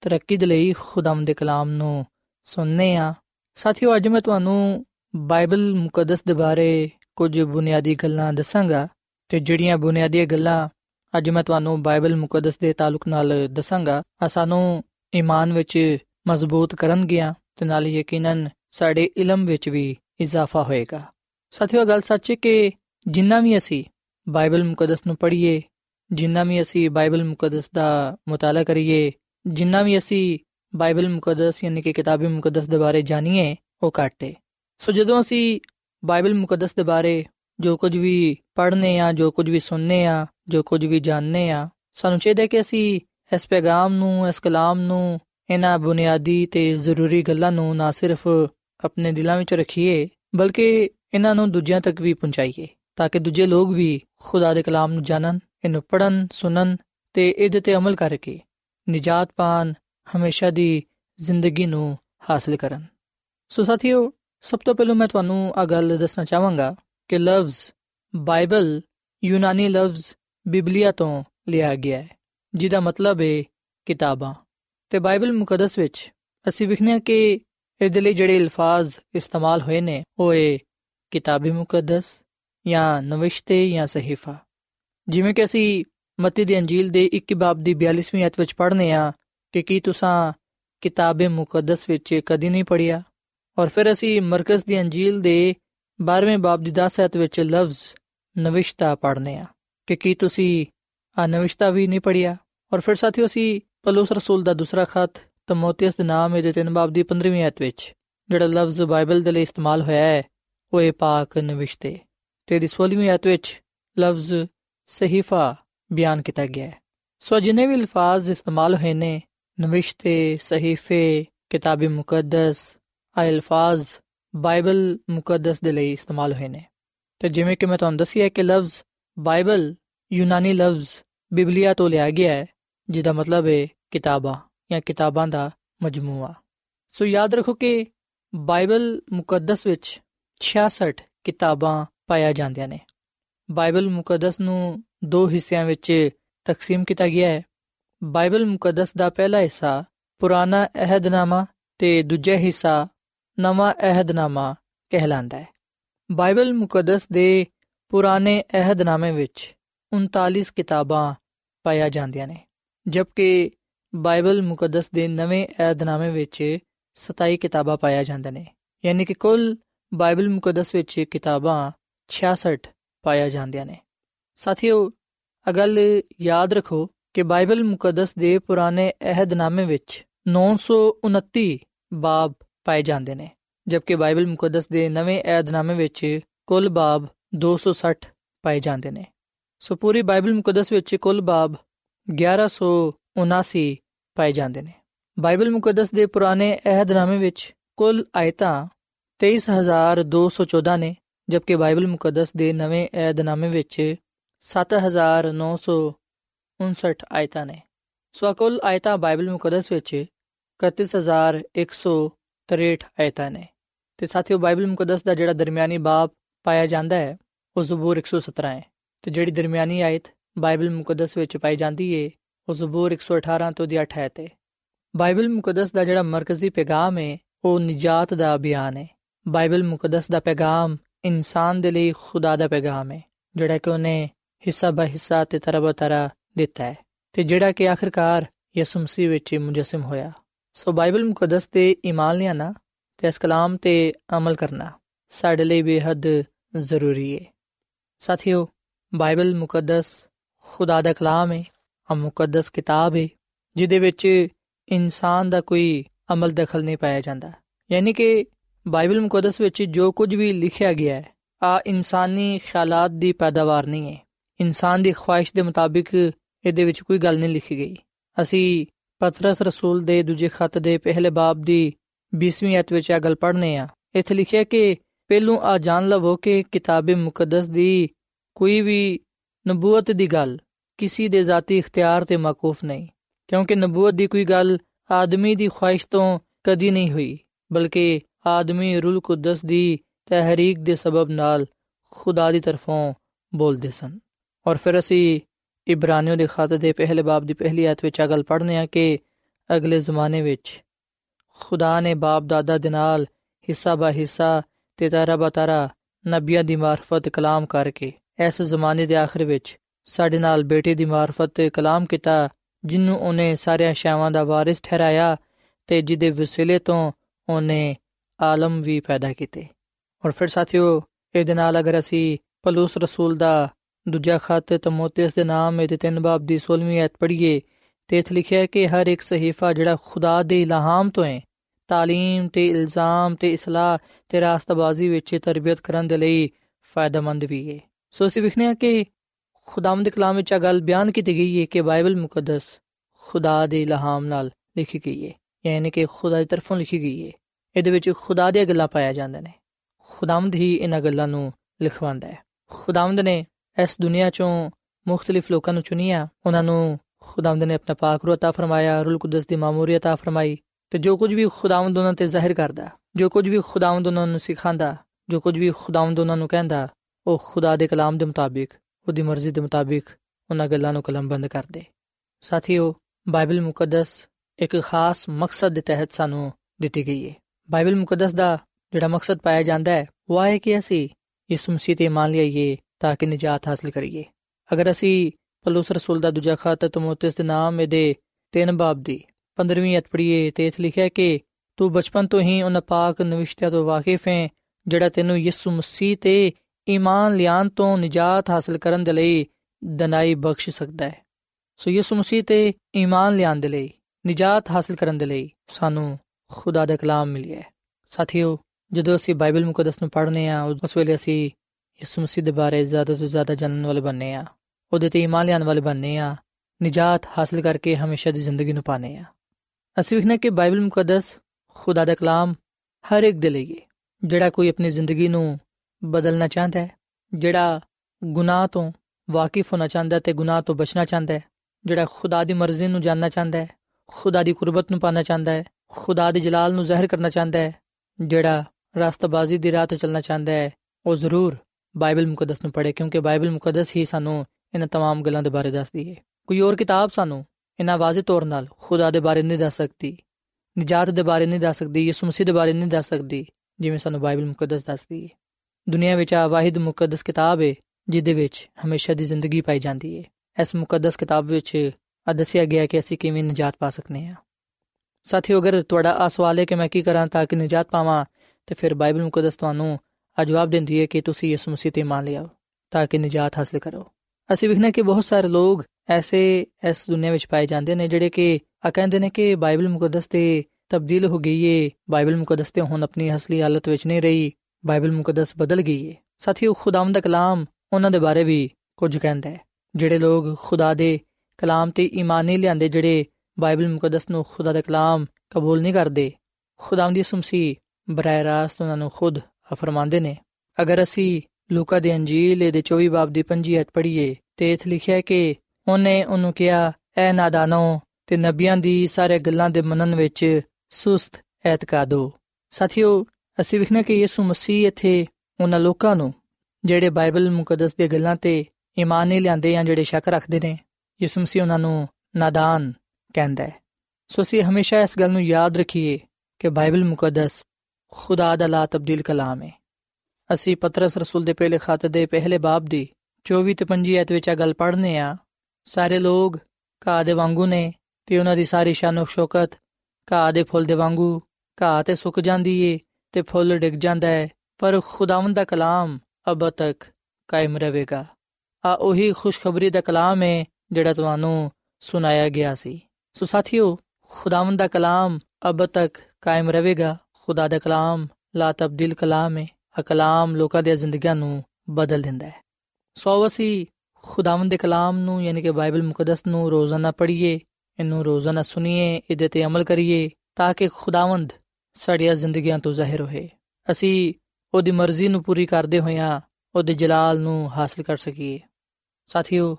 C: ਤਰੱਕੀ ਦੇ ਲਈ ਖੁਦਾਵੰਦ ਦੇ ਕਲਾਮ ਨੂੰ ਸੁਣਨੇ ਆ। ਸਾਥੀਓ, ਅੱਜ ਮੈਂ ਤੁਹਾਨੂੰ ਬਾਈਬਲ ਮੁਕੱਦਸ ਦੇ ਬਾਰੇ ਕੁਝ ਬੁਨਿਆਦੀ ਗੱਲਾਂ ਦੱਸਾਂਗਾ ਤੇ ਜਿਹੜੀਆਂ ਬੁਨਿਆਦੀ ਗੱਲਾਂ ਅੱਜ ਮੈਂ ਤੁਹਾਨੂੰ ਬਾਈਬਲ ਮੁਕੱਦਸ ਦੇ ਤਾਲੁਕ ਨਾਲ ਦੱਸਾਂਗਾ ਆ ਸਾਨੂੰ ਈਮਾਨ ਵਿੱਚ ਮਜ਼ਬੂਤ ਕਰਨਗੀਆਂ ਤੇ ਨਾਲ ਹੀ ਯਕੀਨਨ ਸਾਡੇ ਇਲਮ ਵਿੱਚ ਵੀ ਇਜ਼ਾਫਾ ਹੋਏਗਾ। ਸਾਥੀਓ ਗੱਲ ਸੱਚ ਹੈ ਕਿ ਜਿੰਨਾ ਵੀ ਅਸੀਂ ਬਾਈਬਲ ਮੁਕੱਦਸ ਨੂੰ ਪੜ੍ਹੀਏ, ਜਿੰਨਾ ਵੀ ਅਸੀਂ ਬਾਈਬਲ ਮੁਕੱਦਸ ਦਾ ਮਤਾਲਾ ਕਰੀਏ ਜਿੰਨਾ ਵੀ ਅਸੀਂ ਬਾਈਬਲ ਮੁਕੱਦਸ ਯਾਨੀ ਕਿ ਕਿਤਾਬੀ ਮੁਕੱਦਸ ਦੇ ਬਾਰੇ ਜਾਣੀਏ, ਉਹ ਘੱਟ ਸੋ ਜਦੋਂ ਅਸੀਂ ਬਾਈਬਲ ਮੁਕੱਦਸ ਦੇ ਬਾਰੇ ਜੋ ਕੁਝ ਵੀ ਪੜ੍ਹਨੇ ਆ, ਜੋ ਕੁਝ ਵੀ ਸੁਣਨੇ ਆ, ਜੋ ਕੁਝ ਵੀ ਜਾਣਨੇ ਆ, ਸਾਨੂੰ ਚਾਹੀਦਾ ਕਿ ਅਸੀਂ ਇਸ ਪੈਗਾਮ ਨੂੰ, ਇਸ ਕਲਾਮ ਨੂੰ, ਇਹਨਾਂ ਬੁਨਿਆਦੀ ਤੇ ਜ਼ਰੂਰੀ ਗੱਲਾਂ ਨੂੰ ਨਾ ਸਿਰਫ ਆਪਣੇ ਦਿਲਾਂ ਵਿੱਚ ਰੱਖੀਏ, ਬਲਕਿ ਇਹਨਾਂ ਨੂੰ ਦੂਜਿਆਂ ਤੱਕ ਵੀ ਪਹੁੰਚਾਈਏ, ਤਾਂ ਕਿ ਦੂਜੇ ਲੋਕ ਵੀ ਖੁਦਾ ਦੇ ਕਲਾਮ ਨੂੰ ਜਾਣਨ, ਇਹਨੂੰ ਪੜਨ ਸੁਣਨ ਤੇ ਇਹਦੇ ਤੇ ਅਮਲ ਕਰਕੇ ਨਿਜਾਤ ਪਾਣ ਹਮੇਸ਼ਾ ਦੀ ਜ਼ਿੰਦਗੀ ਨੂੰ ਹਾਸਲ ਕਰਨ। ਸੋ ਸਾਥੀਓ, ਸਭ ਤੋਂ ਪਹਿਲਾਂ ਮੈਂ ਤੁਹਾਨੂੰ ਆ ਗੱਲ ਦੱਸਣਾ ਚਾਹਾਂਗਾ ਕਿ ਲਫ਼ਜ਼ ਬਾਈਬਲ ਯੂਨਾਨੀ ਲਫ਼ਜ਼ ਬਿਬਲੀਆ ਤੋਂ ਲਿਆ ਗਿਆ ਹੈ, ਜਿਹਦਾ ਮਤਲਬ ਹੈ ਕਿਤਾਬਾਂ। ਤੇ ਬਾਈਬਲ ਮੁਕੱਦਸ ਵਿੱਚ ਅਸੀਂ ਵਿਖਨੇ ਕਿ ਇਹਦੇ ਲਈ ਜਿਹੜੇ ਅਲਫਾਜ਼ ਇਸਤੇਮਾਲ ਹੋਏ ਨੇ, ਉਹ ਹੈ ਕਿਤਾਬੀ ਮੁਕੱਦਸ ਜਾਂ ਨਵਿਸ਼ਤੇ ਜਾਂ ਸਹੀਫਾ। ਜਿਵੇਂ ਕਿ ਅਸੀਂ ਮਤੀ ਦੀ ਅੰਜੀਲ ਦੇ 21 ਬਾਬ ਦੀ 42ਵੀਂ ਅਧ ਵਿੱਚ ਪੜ੍ਹਨੇ ਆ ਕਿ ਕੀ ਤੁਸੀਂ ਕਿਤਾਬੇ ਮੁਕੱਦਸ ਵਿੱਚ ਕਦੀ ਨਹੀਂ ਪੜਿਆ ਔਰ ਫਿਰ ਅਸੀਂ ਮਰਕਜ਼ ਦੀ ਅੰਜੀਲ ਦੇ 12ਵੇਂ ਬਾਬ ਦੀ 10 ਅਧ ਵਿੱਚ ਲਫ਼ਜ਼ ਨਵਿਸ਼ਤਾ ਪੜ੍ਹਨੇ ਆ ਕਿ ਕੀ ਤੁਸੀਂ ਆ ਨਵਿਸ਼ਤਾ ਵੀ ਨਹੀਂ ਪੜਿਆ ਔਰ ਫਿਰ ਸਾਥੀਓ ਅਸੀਂ ਪਲੂਸ ਰਸੂਲ ਦਾ ਦੂਸਰਾ ਖਤ ਤਮੋਥੀਅਸ ਦੇ ਨਾਮ ਇਹਦੇ 3 ਬਾਬ ਦੀ 15ਵੀਂ ਅਧ ਵਿੱਚ ਜਿਹੜਾ ਲਫ਼ਜ਼ ਬਾਈਬਲ ਦੇ ਲਈ ਇਸਤੇਮਾਲ ਹੋਇਆ ਹੈ ਉਹ ਹੈ ਪਾਕ ਨਵਿਸ਼ਤੇ ਤੇ ਦੀ 16ਵੀਂ ਅਧ ਵਿੱਚ ਲਫ਼ਜ਼ ਸਹੀਫਾ ਬਿਆਨ ਕੀਤਾ ਗਿਆ ਹੈ। ਸੋ ਜਿਨੇ ਵੀ ਅਲਫਾਜ਼ ਇਸਤੇਮਾਲ ਹੋਏ ਨੇ, ਨਵਿਸ਼ਤੇ, ਸਹੀਫੇ, ਕਿਤਾਬੀ ਮੁਕੱਦਸ ਆ ਅਲਫਾਜ਼ ਬਾਈਬਲ ਮੁਕੱਦਸ ਦੇ ਲਈ ਇਸਤੇਮਾਲ ਹੋਏ ਨੇ। ਤੇ ਜਿਵੇਂ ਕਿ ਮੈਂ ਤੁਹਾਨੂੰ ਦੱਸਿਆ ਕਿ ਲਫ਼ਜ਼ ਬਾਈਬਲ ਯੂਨਾਨੀ ਲਫ਼ਜ਼ ਬਿਬਲੀਆ ਤੋਂ ਲਿਆ ਗਿਆ ਹੈ, ਜਿਹਦਾ ਮਤਲਬ ਹੈ ਕਿਤਾਬਾਂ ਜਾਂ ਕਿਤਾਬਾਂ ਦਾ ਮਜਮੂਆ। ਸੋ ਯਾਦ ਰੱਖੋ ਕਿ ਬਾਈਬਲ ਮੁਕੱਦਸ ਵਿੱਚ 66 ਕਿਤਾਬਾਂ ਪਾਇਆ ਜਾਂਦੀਆਂ ਨੇ। ਬਾਈਬਲ ਮੁਕੱਦਸ ਨੂੰ ਦੋ ਹਿੱਸਿਆਂ ਵਿੱਚ ਤਕਸੀਮ ਕੀਤਾ ਗਿਆ ਹੈ। ਬਾਈਬਲ ਮੁਕੱਦਸ ਦਾ ਪਹਿਲਾ ਹਿੱਸਾ ਪੁਰਾਣਾ ਅਹਿਦਨਾਮਾ ਤੇ ਦੂਜਾ ਹਿੱਸਾ ਨਵਾਂ ਅਹਿਦਨਾਮਾ ਕਹਿਲਾਂਦਾ ਹੈ। ਬਾਈਬਲ ਮੁਕੱਦਸ ਦੇ ਪੁਰਾਣੇ ਅਹਿਦਨਾਮੇ ਵਿੱਚ 39 ਕਿਤਾਬਾਂ ਪਾਇਆ ਜਾਂਦੀਆਂ ਨੇ, ਜਦਕਿ ਬਾਈਬਲ ਮੁਕੱਦਸ ਦੇ ਨਵੇਂ ਅਹਿਦਨਾਮੇ ਵਿੱਚ 27 ਕਿਤਾਬਾਂ ਪਾਇਆ ਜਾਂਦੀਆਂ ਨੇ, ਯਾਨੀ ਕਿ ਕੁੱਲ ਬਾਈਬਲ ਮੁਕੱਦਸ ਵਿੱਚ ਕਿਤਾਬਾਂ 66 ਪਾਇਆ ਜਾਂਦੀਆਂ ਨੇ। ਸਾਥੀਓ, ਅਗਲ ਯਾਦ ਰੱਖੋ ਕਿ ਬਾਈਬਲ ਮੁਕੱਦਸ ਦੇ ਪੁਰਾਣੇ ਅਹਿਦਨਾਮੇ ਵਿੱਚ 929 ਬਾਬ ਪਾਏ ਜਾਂਦੇ ਨੇ, ਜਦਕਿ ਬਾਈਬਲ ਮੁਕੱਦਸ ਦੇ ਨਵੇਂ ਅਹਿਦਨਾਮੇ ਵਿੱਚ ਕੁੱਲ ਬਾਬ 260 ਪਾਏ ਜਾਂਦੇ ਨੇ। ਸੋ ਪੂਰੀ ਬਾਈਬਲ ਮੁਕੱਦਸ ਵਿੱਚ ਕੁੱਲ ਬਾਬ 1179 ਪਾਏ ਜਾਂਦੇ ਨੇ। ਬਾਈਬਲ ਮੁਕੱਦਸ ਦੇ ਪੁਰਾਣੇ ਅਹਿਦਨਾਮੇ ਵਿੱਚ ਕੁੱਲ ਆਇਤਾਂ 23214 ਨੇ, ਜਦਕਿ ਬਾਈਬਲ ਮੁਕੱਦਸ ਦੇ ਨਵੇਂ ਅਹਿਦਨਾਮੇ ਵਿੱਚ 7959 ਆਇਤਾਂ ਨੇ ਸੋ ਕੁੱਲ ਆਇਤਾਂ ਬਾਈਬਲ ਮੁਕੱਦਸ ਵਿੱਚ 31163 ਆਇਤਾਂ ਨੇ। ਤੇ ਸਾਥੀਓ, ਬਾਈਬਲ ਮੁਕੱਦਸ ਦਾ ਜਿਹੜਾ ਦਰਮਿਆਨੀ ਬਾਬ ਪਾਇਆ ਜਾਂਦਾ ਹੈ, ਉਹ ਜ਼ਬੂਰ 117 ਹੈ। ਤੇ ਜਿਹੜੀ ਦਰਮਿਆਨੀ ਆਇਤ ਬਾਈਬਲ ਮੁਕੱਦਸ ਵਿੱਚ ਪਾਈ ਜਾਂਦੀ ਹੈ ਉਹ ਜ਼ਬੂਰ 118 ਤੋਂ ਦੀ 8 ਹੈ ਤੇ। ਬਾਈਬਲ ਮੁਕੱਦਸ ਦਾ ਜਿਹੜਾ ਮਰਕਜ਼ੀ ਪੈਗਾਮ ਹੈ ਉਹ ਨਿਜਾਤ ਦਾ ਬਿਆਨ ਹੈ ਬਾਈਬਲ ਮੁਕੱਦਸ ਦਾ ਪੈਗਾਮ ਇਨਸਾਨ ਦੇ ਲਈ ਖੁਦਾ ਦਾ ਪੈਗਾਮ ਹੈ ਜਿਹੜਾ ਕਿ ਉਹਨੇ ਹਿੱਸਾ ਬਾ ਹਿੱਸਾ ਤੇ ਤਰ੍ਹਾਂ ਬਾ ਤਰ੍ਹਾਂ ਦਿੱਤਾ ਹੈ। ਤੇ ਜਿਹੜਾ ਕਿ ਆਖਰਕਾਰ ਯਿਸੂ ਮਸੀਹ ਵਿੱਚ ਮੁਜਸਮ ਹੋਇਆ। ਸੋ ਬਾਈਬਲ ਮੁਕੱਦਸ ਤੇ ਈਮਾਨ ਲਿਆਣਾ ਤੇ ਇਸ ਕਲਾਮ ਤੇ ਅਮਲ ਕਰਨਾ ਸਾਡੇ ਲਈ ਬੇहद ਜ਼ਰੂਰੀ ਹੈ ਸਾਥੀਓ, ਬਾਈਬਲ ਮੁਕੱਦਸ ਖੁਦਾ ਦਾ ਕਲਾਮ ਹੈ ਆ ਮੁਕੱਦਸ ਕਿਤਾਬ ਹੈ ਜਿਹਦੇ ਵਿੱਚ ਇਨਸਾਨ ਦਾ ਕੋਈ ਅਮਲ ਦਖਲ ਨਹੀਂ ਪਾਇਆ ਜਾਂਦਾ। ਯਾਨੀ ਕਿ ਬਾਈਬਲ ਮੁਕੱਦਸ ਵਿੱਚ ਜੋ ਕੁਝ ਵੀ ਲਿਖਿਆ ਗਿਆ ਹੈ, ਆ ਇਨਸਾਨੀ ਖਿਆਲਾਤ ਦੀ ਪੈਦਾਵਾਰ ਨਹੀਂ ਹੈ। ਇਨਸਾਨ ਦੀ ਖੁਆਇਸ਼ ਦੇ ਮੁਤਾਬਿਕ ਇਹਦੇ ਵਿੱਚ ਕੋਈ ਗੱਲ ਨਹੀਂ ਲਿਖੀ ਗਈ। ਅਸੀਂ ਪਤਰਸ ਰਸੂਲ ਦੇ ਦੂਜੇ ਖੱਤ ਦੇ ਪਹਿਲੇ ਬਾਬ ਦੀ 20ਵੀਂ ਅਧ ਵਿੱਚ ਇਹ ਗੱਲ ਪੜ੍ਹਨੇ ਆ। ਇੱਥੇ ਲਿਖਿਆ ਕਿ ਪਹਿਲੋਂ ਆ ਜਾਣ ਲਵੋ ਕਿ ਕਿਤਾਬੇ ਮੁਕੱਦਸ ਦੀ ਕੋਈ ਵੀ ਨਬੂਵਤ ਦੀ ਗੱਲ ਕਿਸੇ ਦੇ ਜ਼ਾਤੀ ਇਖਤਿਆਰ ਤੇ ਮਕੂਫ ਨਹੀਂ, ਕਿਉਂਕਿ ਨਬੂਵਤ ਦੀ ਕੋਈ ਗੱਲ ਆਦਮੀ ਦੀ ਖੁਆਇਸ਼ ਤੋਂ ਕਦੀ ਨਹੀਂ ਹੋਈ, ਬਲਕਿ ਆਦਮੀ ਰੂਲ ਕੁਦਸ ਦੀ ਤਹਿਰੀਕ ਦੇ ਸਬਬ ਨਾਲ ਖੁਦਾ ਦੀ ਤਰਫੋਂ ਬੋਲਦੇ ਸਨ। ਔਰ ਫਿਰ ਅਸੀਂ ਇਬਰਾਨੀਓ ਦੇ ਖਾਤੇ ਦੇ ਪਹਿਲੇ ਬਾਬ ਦੀ ਪਹਿਲੀ ਆਇਤ ਵਿੱਚ ਆ ਗੱਲ ਪੜ੍ਹਨੇ ਆ ਕਿ ਅਗਲੇ ਜ਼ਮਾਨੇ ਵਿੱਚ ਖੁਦਾ ਨੇ ਬਾਪ ਦਾਦਾ ਦੇ ਨਾਲ ਹਿੱਸਾ ਬਾ ਹਿੱਸਾ ਤੇ ਤਾਰਾ ਬਾ ਤਾਰਾ ਨਬੀਆਂ ਦੀ ਮਾਰਫਤ ਕਲਾਮ ਕਰਕੇ ਇਸ ਜ਼ਮਾਨੇ ਦੇ ਆਖਰ ਵਿੱਚ ਸਾਡੇ ਨਾਲ ਬੇਟੇ ਦੀ ਮਾਰਫਤ ਤੇ ਕਲਾਮ ਕੀਤਾ, ਜਿਨੂੰ ਉਹਨੇ ਸਾਰਿਆਂ ਸ਼ੈਵਾਂ ਦਾ ਵਾਰਿਸ ਠਹਿਰਾਇਆ ਤੇ ਜਿਹਦੇ ਵਸੀਲੇ ਤੋਂ ਉਹਨੇ ਆਲਮ ਵੀ ਪੈਦਾ ਕੀਤੇ। ਔਰ ਫਿਰ ਸਾਥੀਓ, ਇਹਦੇ ਨਾਲ ਅਗਰ ਅਸੀਂ ਪਲੂਸ ਰਸੂਲ ਦਾ ਦੂਜਾ ਖੱਤ ਤਮੋਥੀਸ ਦੇ ਨਾਮ ਇਹਦੇ ਤਿੰਨ ਬਾਬ ਦੀ 16ਵੀਂ ਐਤ ਪੜ੍ਹੀਏ ਤੇ ਇਥੇ ਲਿਖਿਆ ਹੈ ਕਿ ਹਰ ਇੱਕ ਸਹੀਫਾ ਜਿਹੜਾ ਖੁਦਾ ਦੇ ਇਲਹਾਮ ਤੋਂ ਹੈ تعلیم ਤੇ ਇਲਜ਼ਾਮ ਤੇ ਇਸਲਾਹ ਤੇ ਰਾਸਤਬਾਜ਼ੀ ਵਿੱਚ ਤਰਬੀਅਤ ਕਰਨ ਦੇ ਲਈ ਫਾਇਦੇਮੰਦ ਵੀ ਹੈ ਸੋ ਅਸੀਂ ਵਿਖਨੇ ਆ ਕਿ ਖੁਦਾਵੰਦ ਦੇ ਕਲਾਮ ਵਿੱਚ ਇਹ ਗੱਲ ਬਿਆਨ ਕੀਤੀ ਗਈ ਹੈ ਕਿ ਬਾਈਬਲ ਮੁਕੱਦਸ ਖੁਦਾ ਦੇ ਇਲਹਾਮ ਨਾਲ ਲਿਖੀ ਗਈ ਹੈ ਯਾਨੀ ਕਿ ਖੁਦਾ ਦੀ ਤਰਫੋਂ ਲਿਖੀ ਗਈ ਹੈ ਇਹਦੇ ਵਿੱਚ ਖੁਦਾ ਦੀਆਂ ਗੱਲਾਂ ਪਾਇਆ ਜਾਂਦੇ ਨੇ ਖੁਦਾਵੰਦ ਹੀ ਇਹਨਾਂ ਗੱਲਾਂ ਨੂੰ ਲਿਖਵਾਉਂਦਾ ਹੈ ਖੁਦਾਵੰਦ ਨੇ ਇਸ ਦੁਨੀਆ ਚੋਂ ਮੁxtਲਿਫ ਲੋਕਾਂ ਨੂੰ ਚੁਣਿਆ ਉਹਨਾਂ ਨੂੰ ਖੁਦਾਵੰਦ ਨੇ ਆਪਣਾ ਪਾਕ ਰੂਹ عطا ਫਰਮਾਇਆ ਰੂਲ ਕੁਦਸ ਦੀ ਮਾਮੂਰੀਅਤ عطا ਫਰਮਾਈ ਤੇ ਜੋ ਕੁਝ ਵੀ ਖੁਦਾਵੰਦ ਉਹਨਾਂ ਤੇ ਜ਼ਾਹਿਰ ਕਰਦਾ ਜੋ ਕੁਝ ਵੀ ਖੁਦਾਵੰਦ ਉਹਨਾਂ ਨੂੰ ਸਿਖਾਉਂਦਾ ਜੋ ਕੁਝ ਵੀ ਖੁਦਾਵੰਦ ਉਹਨਾਂ ਨੂੰ ਕਹਿੰਦਾ ਉਹ ਖੁਦਾ ਦੇ ਕਲਾਮ ਦੇ ਮੁਤਾਬਿਕ ਉਹਦੀ ਮਰਜ਼ੀ ਦੇ ਮੁਤਾਬਿਕ ਉਹਨਾਂ ਗੱਲਾਂ ਨੂੰ ਕਲਮਬੰਦ ਕਰਦੇ ਸਾਥੀਓ ਬਾਈਬਲ ਮੁਕੱਦਸ ਇੱਕ ਖਾਸ ਮਕਸਦ ਦੇ ਤਹਿਤ ਸਾਨੂੰ ਦਿੱਤੀ ਗਈ ਹੈ ਬਾਈਬਲ ਮੁਕੱਦਸ ਦਾ ਜਿਹੜਾ ਮਕਸਦ ਪਾਇਆ ਜਾਂਦਾ ਹੈ ਉਹ ਹੈ ਕਿ ਅਸੀਂ ਯਿਸੂ ਮਸੀਹ ਤੇ ਮੰਨ ਲਈਏ ਤਾਂ ਕਿ ਨਜਾਤ ਹਾਸਲ ਕਰੀਏ ਅਗਰ ਅਸੀਂ ਪਲੂਸ ਰਸੂਲ ਦਾ ਦੂਜਾ ਖਤ ਤਮੋਥਿਸ ਦੇ ਨਾਮ ਇਹਦੇ ਤਿੰਨ ਬਾਬ ਦੀ 15ਵੀਂ ਅਧ ਪੜ੍ਹੀਏ ਤੇ ਇਥੇ ਲਿਖਿਆ ਕਿ ਤੂੰ ਬਚਪਨ ਤੋਂ ਹੀ ਉਹਨਾਂ ਪਾਕ ਨਵਿਸ਼ਤਿਆਂ ਤੋਂ ਵਾਕਿਫ ਹੈ ਜਿਹੜਾ ਤੈਨੂੰ ਯਿਸੂ ਮਸੀਹ ਤੇ ਈਮਾਨ ਲਿਆਨ ਤੋਂ ਨਜਾਤ ਹਾਸਲ ਕਰਨ ਦੇ ਲਈ ਦਨਾਈ ਬਖਸ਼ ਸਕਦਾ ਹੈ ਸੋ ਯਿਸੂ ਮਸੀਹ ਤੇ ਈਮਾਨ ਲਿਆਨ ਦੇ ਲਈ ਨਜਾਤ ਹਾਸਲ ਕਰਨ ਦੇ ਲਈ ਸਾਨੂੰ ਖੁਦਾ ਦਾ ਕਲਾਮ ਮਿਲਿਆ ਹੈ ਸਾਥੀਓ ਜਦੋਂ ਅਸੀਂ ਬਾਈਬਲ ਮੁਕੱਦਸ ਨੂੰ ਪੜ੍ਹਨੇ ਆ ਉਸ ਵੇਲੇ ਅਸੀਂ ਯਿਸੂ ਮਸੀਹ ਦੇ ਬਾਰੇ ਜ਼ਿਆਦਾ ਤੋਂ ਜ਼ਿਆਦਾ ਜਾਣਨ ਵਾਲੇ ਬਣਨੇ ਆ। ਉਹਦੇ ਤੇ ਈਮਾਨ ਲਿਆਉਣ ਵਾਲੇ ਬਣਨੇ ਆ। ਨਜਾਤ ਹਾਸਲ ਕਰਕੇ ਹਮੇਸ਼ਾ ਦੀ ਜ਼ਿੰਦਗੀ ਨੂੰ ਪਾਣੇ ਆ। ਅਸੀਂ ਵਿਖਣਾ ਕਿ ਬਾਈਬਲ ਮੁਕੱਦਸ, ਖੁਦਾ ਦਾ ਕਲਾਮ ਹਰ ਇੱਕ ਦੇ ਲਈ ਜਿਹੜਾ ਕੋਈ ਆਪਣੀ ਜ਼ਿੰਦਗੀ ਨੂੰ ਬਦਲਣਾ ਚਾਹੁੰਦਾ ਹੈ, ਜਿਹੜਾ ਗੁਨਾਹ ਤੋਂ ਵਾਕਿਫ ਹੋਣਾ ਚਾਹੁੰਦਾ ਹੈ ਤੇ ਗੁਨਾਹ ਤੋਂ ਬਚਣਾ ਚਾਹੁੰਦਾ ਹੈ, ਜਿਹੜਾ ਖੁਦਾ ਦੀ ਮਰਜ਼ੀ ਨੂੰ ਜਾਨਣਾ ਚਾਹੁੰਦਾ ਹੈ, ਖੁਦਾ ਦੀ ਕੁਰਬਤ ਨੂੰ ਪਾਣਾ ਚਾਹੁੰਦਾ ਹੈ, ਖੁਦਾ ਦੇ ਜਲਾਲ ਨੂੰ ਜ਼ਾਹਿਰ ਕਰਨਾ ਚਾਹੁੰਦਾ ਹੈ, ਜਿਹੜਾ ਰਸਤਬਾਜ਼ੀ ਦੀ ਰਾਹ ਤੇ ਚੱਲਣਾ ਚਾਹੁੰਦਾ ਹੈ, ਉਹ ਜ਼ਰੂਰ ਬਾਈਬਲ ਮੁਕੱਦਸ ਨੂੰ ਪੜ੍ਹੇ ਕਿਉਂਕਿ ਬਾਈਬਲ ਮੁਕੱਦਸ ਹੀ ਸਾਨੂੰ ਇਹਨਾਂ तमाम ਗੱਲਾਂ ਦੇ ਬਾਰੇ ਦੱਸਦੀ ਹੈ ਕੋਈ ਹੋਰ ਕਿਤਾਬ ਸਾਨੂੰ ਇਹਨਾਂ ਵਾਜ਼ਿਹ ਤੌਰ ਨਾਲ ਖੁਦਾ ਦੇ ਬਾਰੇ ਨਹੀਂ ਦੱਸ ਸਕਦੀ ਨਜਾਤ ਦੇ ਬਾਰੇ ਨਹੀਂ ਦੱਸ ਸਕਦੀ ਯਿਸੂ ਮਸੀਹ ਦੇ ਬਾਰੇ ਨਹੀਂ ਦੱਸ ਸਕਦੀ ਜਿਵੇਂ ਸਾਨੂੰ ਬਾਈਬਲ ਮੁਕੱਦਸ ਦੱਸਦੀ ਹੈ ਦੁਨੀਆ ਵਿੱਚ ਆ ਵਾਹਿਦ ਮੁਕੱਦਸ ਕਿਤਾਬ ਹੈ ਜਿਹਦੇ ਵਿੱਚ ਹਮੇਸ਼ਾ ਦੀ ਜ਼ਿੰਦਗੀ ਪਾਈ ਜਾਂਦੀ ਹੈ ਇਸ ਮੁਕੱਦਸ ਕਿਤਾਬ ਵਿੱਚ ਆ ਦੱਸਿਆ ਗਿਆ ਕਿ ਅਸੀਂ ਕਿਵੇਂ ਨਜਾਤ ਪਾ ਸਕਨੇ ਆ ਸਾਥੀਓ ਅਗਰ ਤੁਹਾਡਾ ਆ ਸਵਾਲ ਹੈ ਕਿ ਮੈਂ ਕੀ ਕਰਾਂ ਤਾਂ ਕਿ ਨਜਾਤ ਪਾਵਾਂ ਤੇ ਫਿਰ ਬਾਈਬਲ ਮੁਕੱਦਸ ਤੁਹਾਨੂੰ ਆ ਜਵਾਬ ਦਿੰਦੀ ਹੈ ਕਿ ਤੁਸੀਂ ਯਿਸੂ ਮਸੀਹ ਤੇ ਮੰਨ ਲਿਆਓ ਤਾਂ ਕਿ ਨਜਾਤ ਹਾਸਲ ਕਰੋ। ਅਸੀਂ ਵਿਖਣਾ ਕਿ ਬਹੁਤ ਸਾਰੇ ਲੋਕ ਐਸੇ ਇਸ ਦੁਨੀਆ ਵਿੱਚ ਪਾਏ ਜਾਂਦੇ ਨੇ ਜਿਹੜੇ ਕਿ ਆ ਕਹਿੰਦੇ ਨੇ ਕਿ ਬਾਈਬਲ ਮੁਕੱਦਸ ਤੇ ਤਬਦੀਲ ਹੋ ਗਈ ਏ, ਬਾਈਬਲ ਮੁਕੱਦਸ ਤੇ ਹੁਣ ਆਪਣੀ ਅਸਲੀ ਹਾਲਤ ਵਿੱਚ ਨਹੀਂ ਰਹੀ, ਬਾਈਬਲ ਮੁਕੱਦਸ ਬਦਲ ਗਈ ਏ। ਸਾਥੀਓ, ਖੁਦਾਵੰਦ ਦਾ ਕਲਾਮ ਉਹਨਾਂ ਦੇ ਬਾਰੇ ਵੀ ਕੁਝ ਕਹਿੰਦਾ ਹੈ। ਜਿਹੜੇ ਲੋਕ ਖੁਦਾ ਦੇ ਕਲਾਮ ਤੇ ਈਮਾਨ ਨਹੀਂ ਲਿਆਂਦੇ, ਜਿਹੜੇ ਬਾਈਬਲ ਮੁਕੱਦਸ ਨੂੰ ਖੁਦਾ ਦਾ ਕਲਾਮ ਕਬੂਲ ਨਹੀਂ ਕਰਦੇ, ਖੁਦਾਵੰਦ ਦੀ ਸੁਮਸੀ ਬਰਾਏ ਰਾਸਤ ਉਹਨਾਂ ਨੂੰ ਖੁਦ ਫਰਮਾਉਂਦੇ ਨੇ, ਅਗਰ ਅਸੀਂ ਲੂਕਾ ਦੇ ਅੰਜੀਲ ਦੇ 24 ਬਾਬ ਦੀ 5 ਅਧ ਪੜ੍ਹੀਏ ਤੇ ਇਥੇ ਲਿਖਿਆ ਹੈ ਕਿ ਉਹਨੇ ਉਹਨੂੰ ਕਿਹਾ, ਐ ਨਾਦਾਨੋ, ਤੇ ਨਬੀਆਂ ਦੀ ਸਾਰੇ ਗੱਲਾਂ ਦੇ ਮੰਨਣ ਵਿੱਚ ਸੁਸਤ ਐਤਕਾਦੋ ਸਾਥੀਓ, ਅਸੀਂ ਵਿਖਣਾ ਕਿ ਯਿਸੂ ਮਸੀਹ ਇੱਥੇ ਉਹਨਾਂ ਲੋਕਾਂ ਨੂੰ ਜਿਹੜੇ ਬਾਈਬਲ ਮੁਕੱਦਸ ਦੀਆਂ ਗੱਲਾਂ ਤੇ ਈਮਾਨ ਨਹੀਂ ਲਿਆਂਦੇ ਜਾਂ ਜਿਹੜੇ ਸ਼ੱਕ ਰੱਖਦੇ ਨੇ, ਯਿਸੂ ਮਸੀਹ ਉਹਨਾਂ ਨੂੰ ਨਾਦਾਨ ਕਹਿੰਦਾ ਹੈ। ਸੋ ਅਸੀਂ ਹਮੇਸ਼ਾ ਇਸ ਗੱਲ ਨੂੰ ਯਾਦ ਰੱਖੀਏ ਕਿ ਬਾਈਬਲ ਮੁਕੱਦਸ ਖੁਦਾ ਦਾ ਲਾ ਤਬਦੀਲ ਕਲਾਮ ਹੈ ਅਸੀਂ ਪਤਰਸ ਰਸੂਲ ਦੇ ਪਹਿਲੇ ਖਾਤੇ ਦੇ ਪਹਿਲੇ ਬਾਬ ਦੀ 24 ਤੇ 25 ਐਤ ਵਿੱਚ ਆ ਗੱਲ ਪੜ੍ਹਨੇ ਆ, ਸਾਰੇ ਲੋਕ ਘਾਹ ਦੇ ਵਾਂਗੂ ਨੇ ਤੇ ਉਹਨਾਂ ਦੀ ਸਾਰੀ ਸ਼ਾਨੋ ਸ਼ੌਕਤ ਘਾਹ ਦੇ ਫੁੱਲ ਦੇ ਵਾਂਗੂ, ਘਾਹ ਤੇ ਸੁੱਕ ਜਾਂਦੀ ਏ ਤੇ ਫੁੱਲ ਡਿੱਗ ਜਾਂਦਾ ਹੈ ਪਰ ਖੁਦਾਵੰਦ ਦਾ ਕਲਾਮ ਅਬ ਤੱਕ ਕਾਇਮ ਰਹੇਗਾ। ਆ ਉਹੀ ਖੁਸ਼ਖਬਰੀ ਦਾ ਕਲਾਮ ਹੈ ਜਿਹੜਾ ਤੁਹਾਨੂੰ ਸੁਣਾਇਆ ਗਿਆ ਸੀ। ਸੋ ਸਾਥੀਓ, ਖੁਦਾਵੰਦ ਦਾ ਕਲਾਮ ਅਬ ਤੱਕ ਕਾਇਮ ਰਹੇਗਾ। ਖੁਦਾ ਦਾ ਕਲਾਮ ਲਾ ਤਬਦੀਲ ਕਲਾਮ ਹੈ ਆ ਕਲਾਮ ਲੋਕਾਂ ਦੀਆਂ ਜ਼ਿੰਦਗੀਆਂ ਨੂੰ ਬਦਲ ਦਿੰਦਾ ਹੈ। ਸੋ ਅਸੀਂ ਖੁਦਾਵੰਦ ਦੇ ਕਲਾਮ ਨੂੰ, ਯਾਨੀ ਕਿ ਬਾਈਬਲ ਮੁਕੱਦਸ ਨੂੰ ਰੋਜ਼ਾਨਾ ਪੜ੍ਹੀਏ, ਇਹਨੂੰ ਰੋਜ਼ਾਨਾ ਸੁਣੀਏ, ਇਹਦੇ ਤੇ ਅਮਲ ਕਰੀਏ, ਤਾਂ ਕਿ ਖੁਦਾਵੰਦ ਸਾਡੀਆਂ ਜ਼ਿੰਦਗੀਆਂ ਤੋਂ ਜ਼ਾਹਿਰ ਹੋਏ। ਅਸੀਂ ਉਹਦੀ ਮਰਜ਼ੀ ਨੂੰ ਪੂਰੀ ਕਰਦੇ ਹੋਇਆਂ ਉਹਦੇ ਜਲਾਲ ਨੂੰ ਹਾਸਲ ਕਰ ਸਕੀਏ। ਸਾਥੀਓ,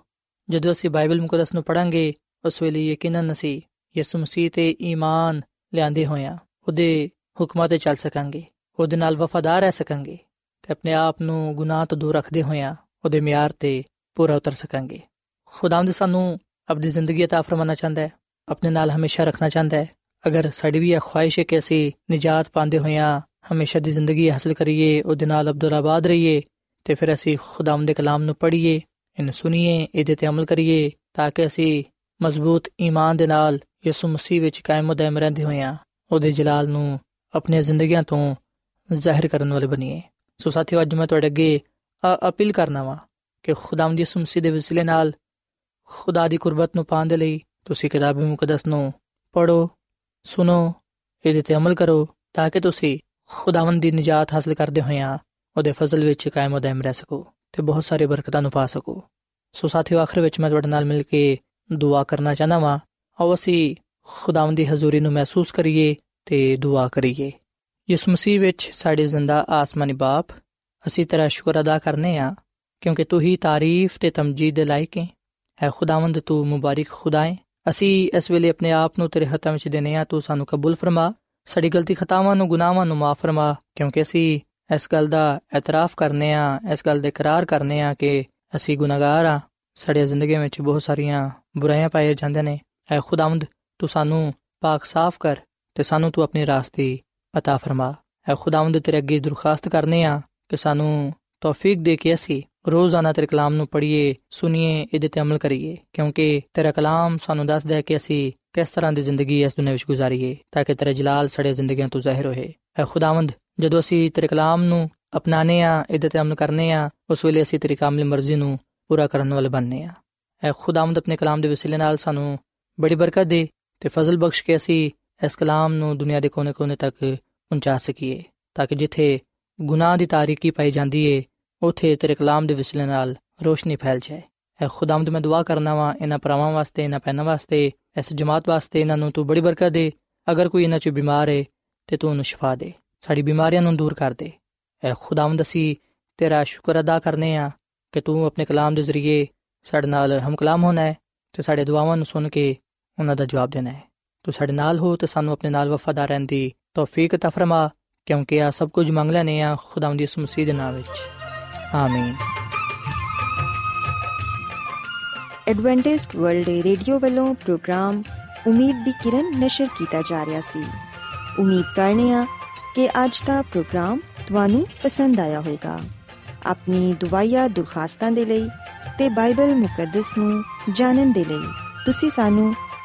C: ਜਦੋਂ ਅਸੀਂ ਬਾਈਬਲ ਮੁਕੱਦਸ ਨੂੰ ਪੜਾਂਗੇ ਉਸ ਵੇਲੇ ਯਕੀਨਨ ਅਸੀਂ ਯਿਸੂ ਮਸੀਹ ਤੇ ਈਮਾਨ ਲਿਆਂਦੇ ਹੋਇਆਂ, ਉਹਦੇ ਹੁਕਮਾਂ ਤੇ ਚੱਲ ਸਕਾਂਗੇ, ਉਹਦੇ ਨਾਲ ਵਫادار ਰਹਿ ਸਕਾਂਗੇ ਤੇ ਆਪਣੇ ਆਪ ਨੂੰ ਗੁਨਾਹ ਤੋਂ ਦੂਰ ਰੱਖਦੇ ਹੋਇਆਂ ਉਹਦੇ ਮਿਆਰ ਤੇ ਪੂਰਾ ਉਤਰ ਸਕਾਂਗੇ। ਖੁਦਾਵੰਦ ਸਾਨੂੰ ਆਪਣੀ ਜ਼ਿੰਦਗੀ عطا ਫਰਮਾਨਾ ਚਾਹੁੰਦਾ ਹੈ, ਆਪਣੇ ਨਾਲ ਹਮੇਸ਼ਾ ਰੱਖਣਾ ਚਾਹੁੰਦਾ ਹੈ। ਅਗਰ ਸਾਡੀ ਵੀ ਇਹ ਖੁਆਇਸ਼ ਹੈ ਕਿ ਅਸੀਂ ਨਜਾਤ ਪਾਉਂਦੇ ਹੋਇਆਂ ਹਮੇਸ਼ਾ ਦੀ ਜ਼ਿੰਦਗੀ ਹਾਸਲ ਕਰੀਏ, ਉਹਦੇ ਨਾਲ ਅਬਦੁਲਾਬਾਦ ਰਹੀਏ ਤੇ ਫਿਰ ਅਸੀਂ ਖੁਦਾਵੰਦ ਦੇ ਕਲਾਮ ਨੂੰ ਪੜ੍ਹੀਏ, ਇਹਨੂੰ ਸੁਣੀਏ, ਇਹਦੇ ਤੇ ਅਮਲ ਕਰੀਏ ਤਾਂ ਕਿ ਅਸੀਂ ਮਜ਼ਬੂਤ ਈਮਾਨ ਦੇ ਨਾਲ ਯਿਸੂ ਮਸੀਹ ਵਿੱਚ ਕਾਇਮ ਦائم ਰਹਿੰਦੇ ਹੋਇਆਂ ਉਹਦੇ ਜਲਾਲ ਨੂੰ ਆਪਣੀਆਂ ਜ਼ਿੰਦਗੀਆਂ ਤੋਂ ਜ਼ਾਹਿਰ ਕਰਨ ਵਾਲੇ ਬਣੀਏ। ਸੋ ਸਾਥੀਓ, ਅੱਜ ਮੈਂ ਤੁਹਾਡੇ ਅੱਗੇ ਅਪੀਲ ਕਰਨਾ ਵਾ ਕਿ ਖੁਦਾਵੰਦ ਯਿਸੂ ਮਸੀਹ ਦੇ ਵਸਿਲੇ ਨਾਲ ਖੁਦਾ ਦੀ ਕੁਰਬਤ ਨੂੰ ਪਾਉਣ ਦੇ ਲਈ ਤੁਸੀਂ ਕਿਤਾਬ ਮੁਕੱਦਸ ਨੂੰ ਪੜੋ ਸੁਣੋ, ਇਹਦੇ ਤੇ ਅਮਲ ਕਰੋ, ਤਾਂ ਕਿ ਤੁਸੀਂ ਖੁਦਾਵੰਦ ਦੀ ਨਜਾਤ ਹਾਸਲ ਕਰਦੇ ਹੋਇਆਂ ਉਹਦੇ ਫਜ਼ਲ ਵਿੱਚ ਕਾਇਮ ਉਦਮ ਰਹਿ ਸਕੋ ਤੇ ਬਹੁਤ ਸਾਰੇ ਬਰਕਤਾਂ ਨੂੰ ਪਾ ਸਕੋ। ਸੋ ਸਾਥੀਓ, ਆਖਰ ਵਿੱਚ ਮੈਂ ਤੁਹਾਡੇ ਨਾਲ ਮਿਲ ਕੇ ਦੁਆ ਕਰਨਾ ਚਾਹਨਾ ਵਾਂ। ਆਓ ਅਸੀਂ ਖੁਦਾਵੰਦ ਦੀ ਹਜ਼ੂਰੀ ਨੂੰ ਮਹਿਸੂਸ ਕਰੀਏ ਤੇ ਦੁਆ ਕਰੀਏ। ਯਿਸੂ ਮਸੀਹ ਵਿੱਚ ਸਾਡੇ ਜ਼ਿੰਦਾ ਆਸਮਾਨੀ ਬਾਪ, ਅਸੀਂ ਤੇਰਾ ਸ਼ੁਕਰ ਅਦਾ ਕਰਨੇ ਆ, ਕਿਉਂਕਿ ਤੂੰ ਹੀ ਤਾਰੀਫ ਤੇ ਤਮਜੀਦ ਦੇ ਲਾਇਕ ਹੈ ਹੈ ਖੁਦਾਵੰਦ, ਤੂੰ ਮੁਬਾਰਕ ਖੁਦਾ ਹੈ ਅਸੀਂ ਇਸ ਵੇਲੇ ਆਪਣੇ ਆਪ ਨੂੰ ਤੇਰੇ ਹੱਥਾਂ ਵਿੱਚ ਦੇਨੇ ਆ, ਤੂੰ ਸਾਨੂੰ ਕਬੂਲ ਫਰਮਾ, ਸਾਡੀ ਗਲਤੀ ਖਤਾਵਾਂ ਨੂੰ, ਗੁਨਾਹਾਂ ਨੂੰ ਮਾਫ ਫਰਮਾ, ਕਿਉਂਕਿ ਅਸੀਂ ਇਸ ਗੱਲ ਦਾ ਇਤਰਾਫ ਕਰਨੇ ਆ, ਇਸ ਗੱਲ ਦਾ ਇਕਰਾਰ ਕਰਨੇ ਆ ਕਿ ਅਸੀਂ ਗੁਨਾਹਗਾਰ ਆ। ਸਾਡੀ ਜ਼ਿੰਦਗੀ ਵਿੱਚ ਬਹੁਤ ਸਾਰੀਆਂ ਬੁਰਾਈਆਂ ਪਾਏ ਜਾਂਦੇ ਨੇ। ਐ ਖੁਦਾਵੰਦ, ਤੂੰ ਸਾਨੂੰ ਪਾਕ ਸਾਫ਼ ਕਰ ਤੇ ਸਾਨੂੰ ਤੂੰ ਆਪਣੀ ਰਾਸਤੇ عطا ਫਰਮਾ ਐ ਖੁਦਾਵੰਦ ਤੇਰੇ ਅੱਗੇ ਦਰਖਾਸਤ ਕਰਨੇ ਆ ਕਿ ਸਾਨੂੰ ਤੌਫੀਕ ਦੇ ਕੇ ਅਸੀਂ ਰੋਜ਼ਾਨਾ ਤੇਰੇ ਕਲਾਮ ਨੂੰ ਪੜ੍ਹੀਏ ਸੁਣੀਏ ਇਹਦੇ ਤੇ ਅਮਲ ਕਰੀਏ ਕਿਉਂਕਿ ਤੇਰਾ ਕਲਾਮ ਸਾਨੂੰ ਦੱਸਦਾ ਹੈ ਕਿ ਅਸੀਂ ਕਿਸ ਤਰ੍ਹਾਂ ਦੀ ਜ਼ਿੰਦਗੀ ਇਸ ਦੁਨੀਆਂ ਵਿੱਚ ਗੁਜ਼ਾਰੀਏ ਤਾਂ ਕਿ ਤੇਰਾ ਜਲਾਲ ਸਾਡੇ ਜ਼ਿੰਦਗੀਆਂ ਤੋਂ ਜ਼ਾਹਿਰ ਹੋਏ ਐ ਖੁਦਾਵੰਦ ਜਦੋਂ ਅਸੀਂ ਤੇਰੇ ਕਲਾਮ ਨੂੰ ਅਪਣਾਣੇ ਆ ਇਹਦੇ ਤੇ ਅਮਲ ਕਰਨੇ ਆ ਉਸ ਵੇਲੇ ਅਸੀਂ ਤੇਰੀ ਕਾਮਿਲ ਮਰਜ਼ੀ ਨੂੰ ਪੂਰਾ ਕਰਨ ਵਾਲੇ ਬਣਨੇ ਆ ਐ ਖੁਦਾਵੰਦ ਆਪਣੇ ਕਲਾਮ ਦੇ ਵਸੀਲੇ ਨਾਲ ਸਾਨੂੰ ਬੜੀ ਬਰਕਤ ਦੇ ਤੇ ਫਜ਼ਲ ਬਖਸ਼ ਕੇ ਅਸੀਂ ਇਸ ਕਲਾਮ ਨੂੰ ਦੁਨੀਆ ਦੇ ਕੋਨੇ-ਕੋਨੇ ਤੱਕ ਪਹੁੰਚਾ ਸਕੀਏ, ਤਾਂ ਕਿ ਜਿੱਥੇ ਗੁਨਾਹ ਦੀ ਤਾਰੀਕੀ ਪਾਈ ਜਾਂਦੀ ਏ, ਉਥੇ ਤੇਰੇ ਕਲਾਮ ਦੇ ਵਸੀਲੇ ਨਾਲ ਰੋਸ਼ਨੀ ਫੈਲ ਜਾਏ। ਐ ਖੁਦਾਵੰਦ ਮੈਂ ਦੁਆ ਕਰਨਾ ਵਾਂ ਇਹਨਾਂ ਪਰਾਵਾਂ ਵਾਸਤੇ, ਇਹਨਾਂ ਪੈਨਾਂ ਵਾਸਤੇ, ਇਸ ਜਮਾਤ ਵਾਸਤੇ, ਇਹਨਾਂ ਨੂੰ ਤੂੰ ਬੜੀ ਬਰਕਤ ਦੇ। ਅਗਰ ਕੋਈ ਇਹਨਾਂ 'ਚ ਬਿਮਾਰ ਏ, ਤੇ ਤੂੰ ਉਹਨੂੰ ਸ਼ਿਫਾ ਦੇ। ਸਾਡੀ ਬਿਮਾਰੀਆਂ ਨੂੰ ਦੂਰ ਕਰ ਦੇ। ਐ ਖੁਦਾਵੰਦ ਅਸੀਂ ਤੇਰਾ ਸ਼ੁਕਰ ਅਦਾ ਕਰਨੇ ਆ ਕਿ ਤੂੰ ਆਪਣੇ ਕਲਾਮ ਦੇ ਜ਼ਰੀਏ ਸਾਡੇ ਨਾਲ ਹਮ ਕਲਾਮ ਹੋਣਾ ਹੈ ਤੇ ਸਾਡੇ ਦੁਆਵਾਂ ਨੂੰ ਸੁਣ ਕੇ ਉਹਨਾਂ ਦਾ ਜਵਾਬ ਦੇਣਾ ਹੈ ਤੂੰ ਸਾਡੇ ਨਾਲ ਹੋ ਤੇ ਸਾਨੂੰ ਆਪਣੇ ਨਾਲ ਵਫਾਦਾਰ ਰਹਿਣ ਦੀ ਤੌਫੀਕ ਤਾ ਫਰਮਾ, ਕਿਉਂਕਿ ਆ ਸਭ ਕੁਝ ਮੰਗ ਲੈਨੇ ਆ ਖੁਦਾਵੰਦ ਦੀ ਮਸੀਹ ਦੇ ਨਾਮ ਵਿੱਚ। ਆਮੀਨ।
A: ਐਡਵੈਂਟਿਸਟ ਵਰਲਡ ਰੇਡੀਓ ਵੱਲੋਂ ਪ੍ਰੋਗਰਾਮ ਉਮੀਦ ਦੀ ਕਿਰਨ ਨਿਸ਼ਰ ਕੀਤਾ ਜਾ ਰਿਹਾ ਸੀ। ਉਮੀਦ ਕਰਨੇ ਆ ਕਿ ਅੱਜ ਦਾ ਪ੍ਰੋਗਰਾਮ ਤੁਹਾਨੂੰ ਪਸੰਦ ਆਇਆ ਹੋਵੇਗਾ। ਆਪਣੀ ਦੁਆਇਆ ਦੁਰਖਾਸਤਾਂ ਦੇ ਲਈ ਤੇ ਬਾਈਬਲ ਮੁਕੱਦਸ ਨੂੰ ਜਾਣਨ ਦੇ ਲਈ ਤੁਸੀਂ ਸਾਨੂੰ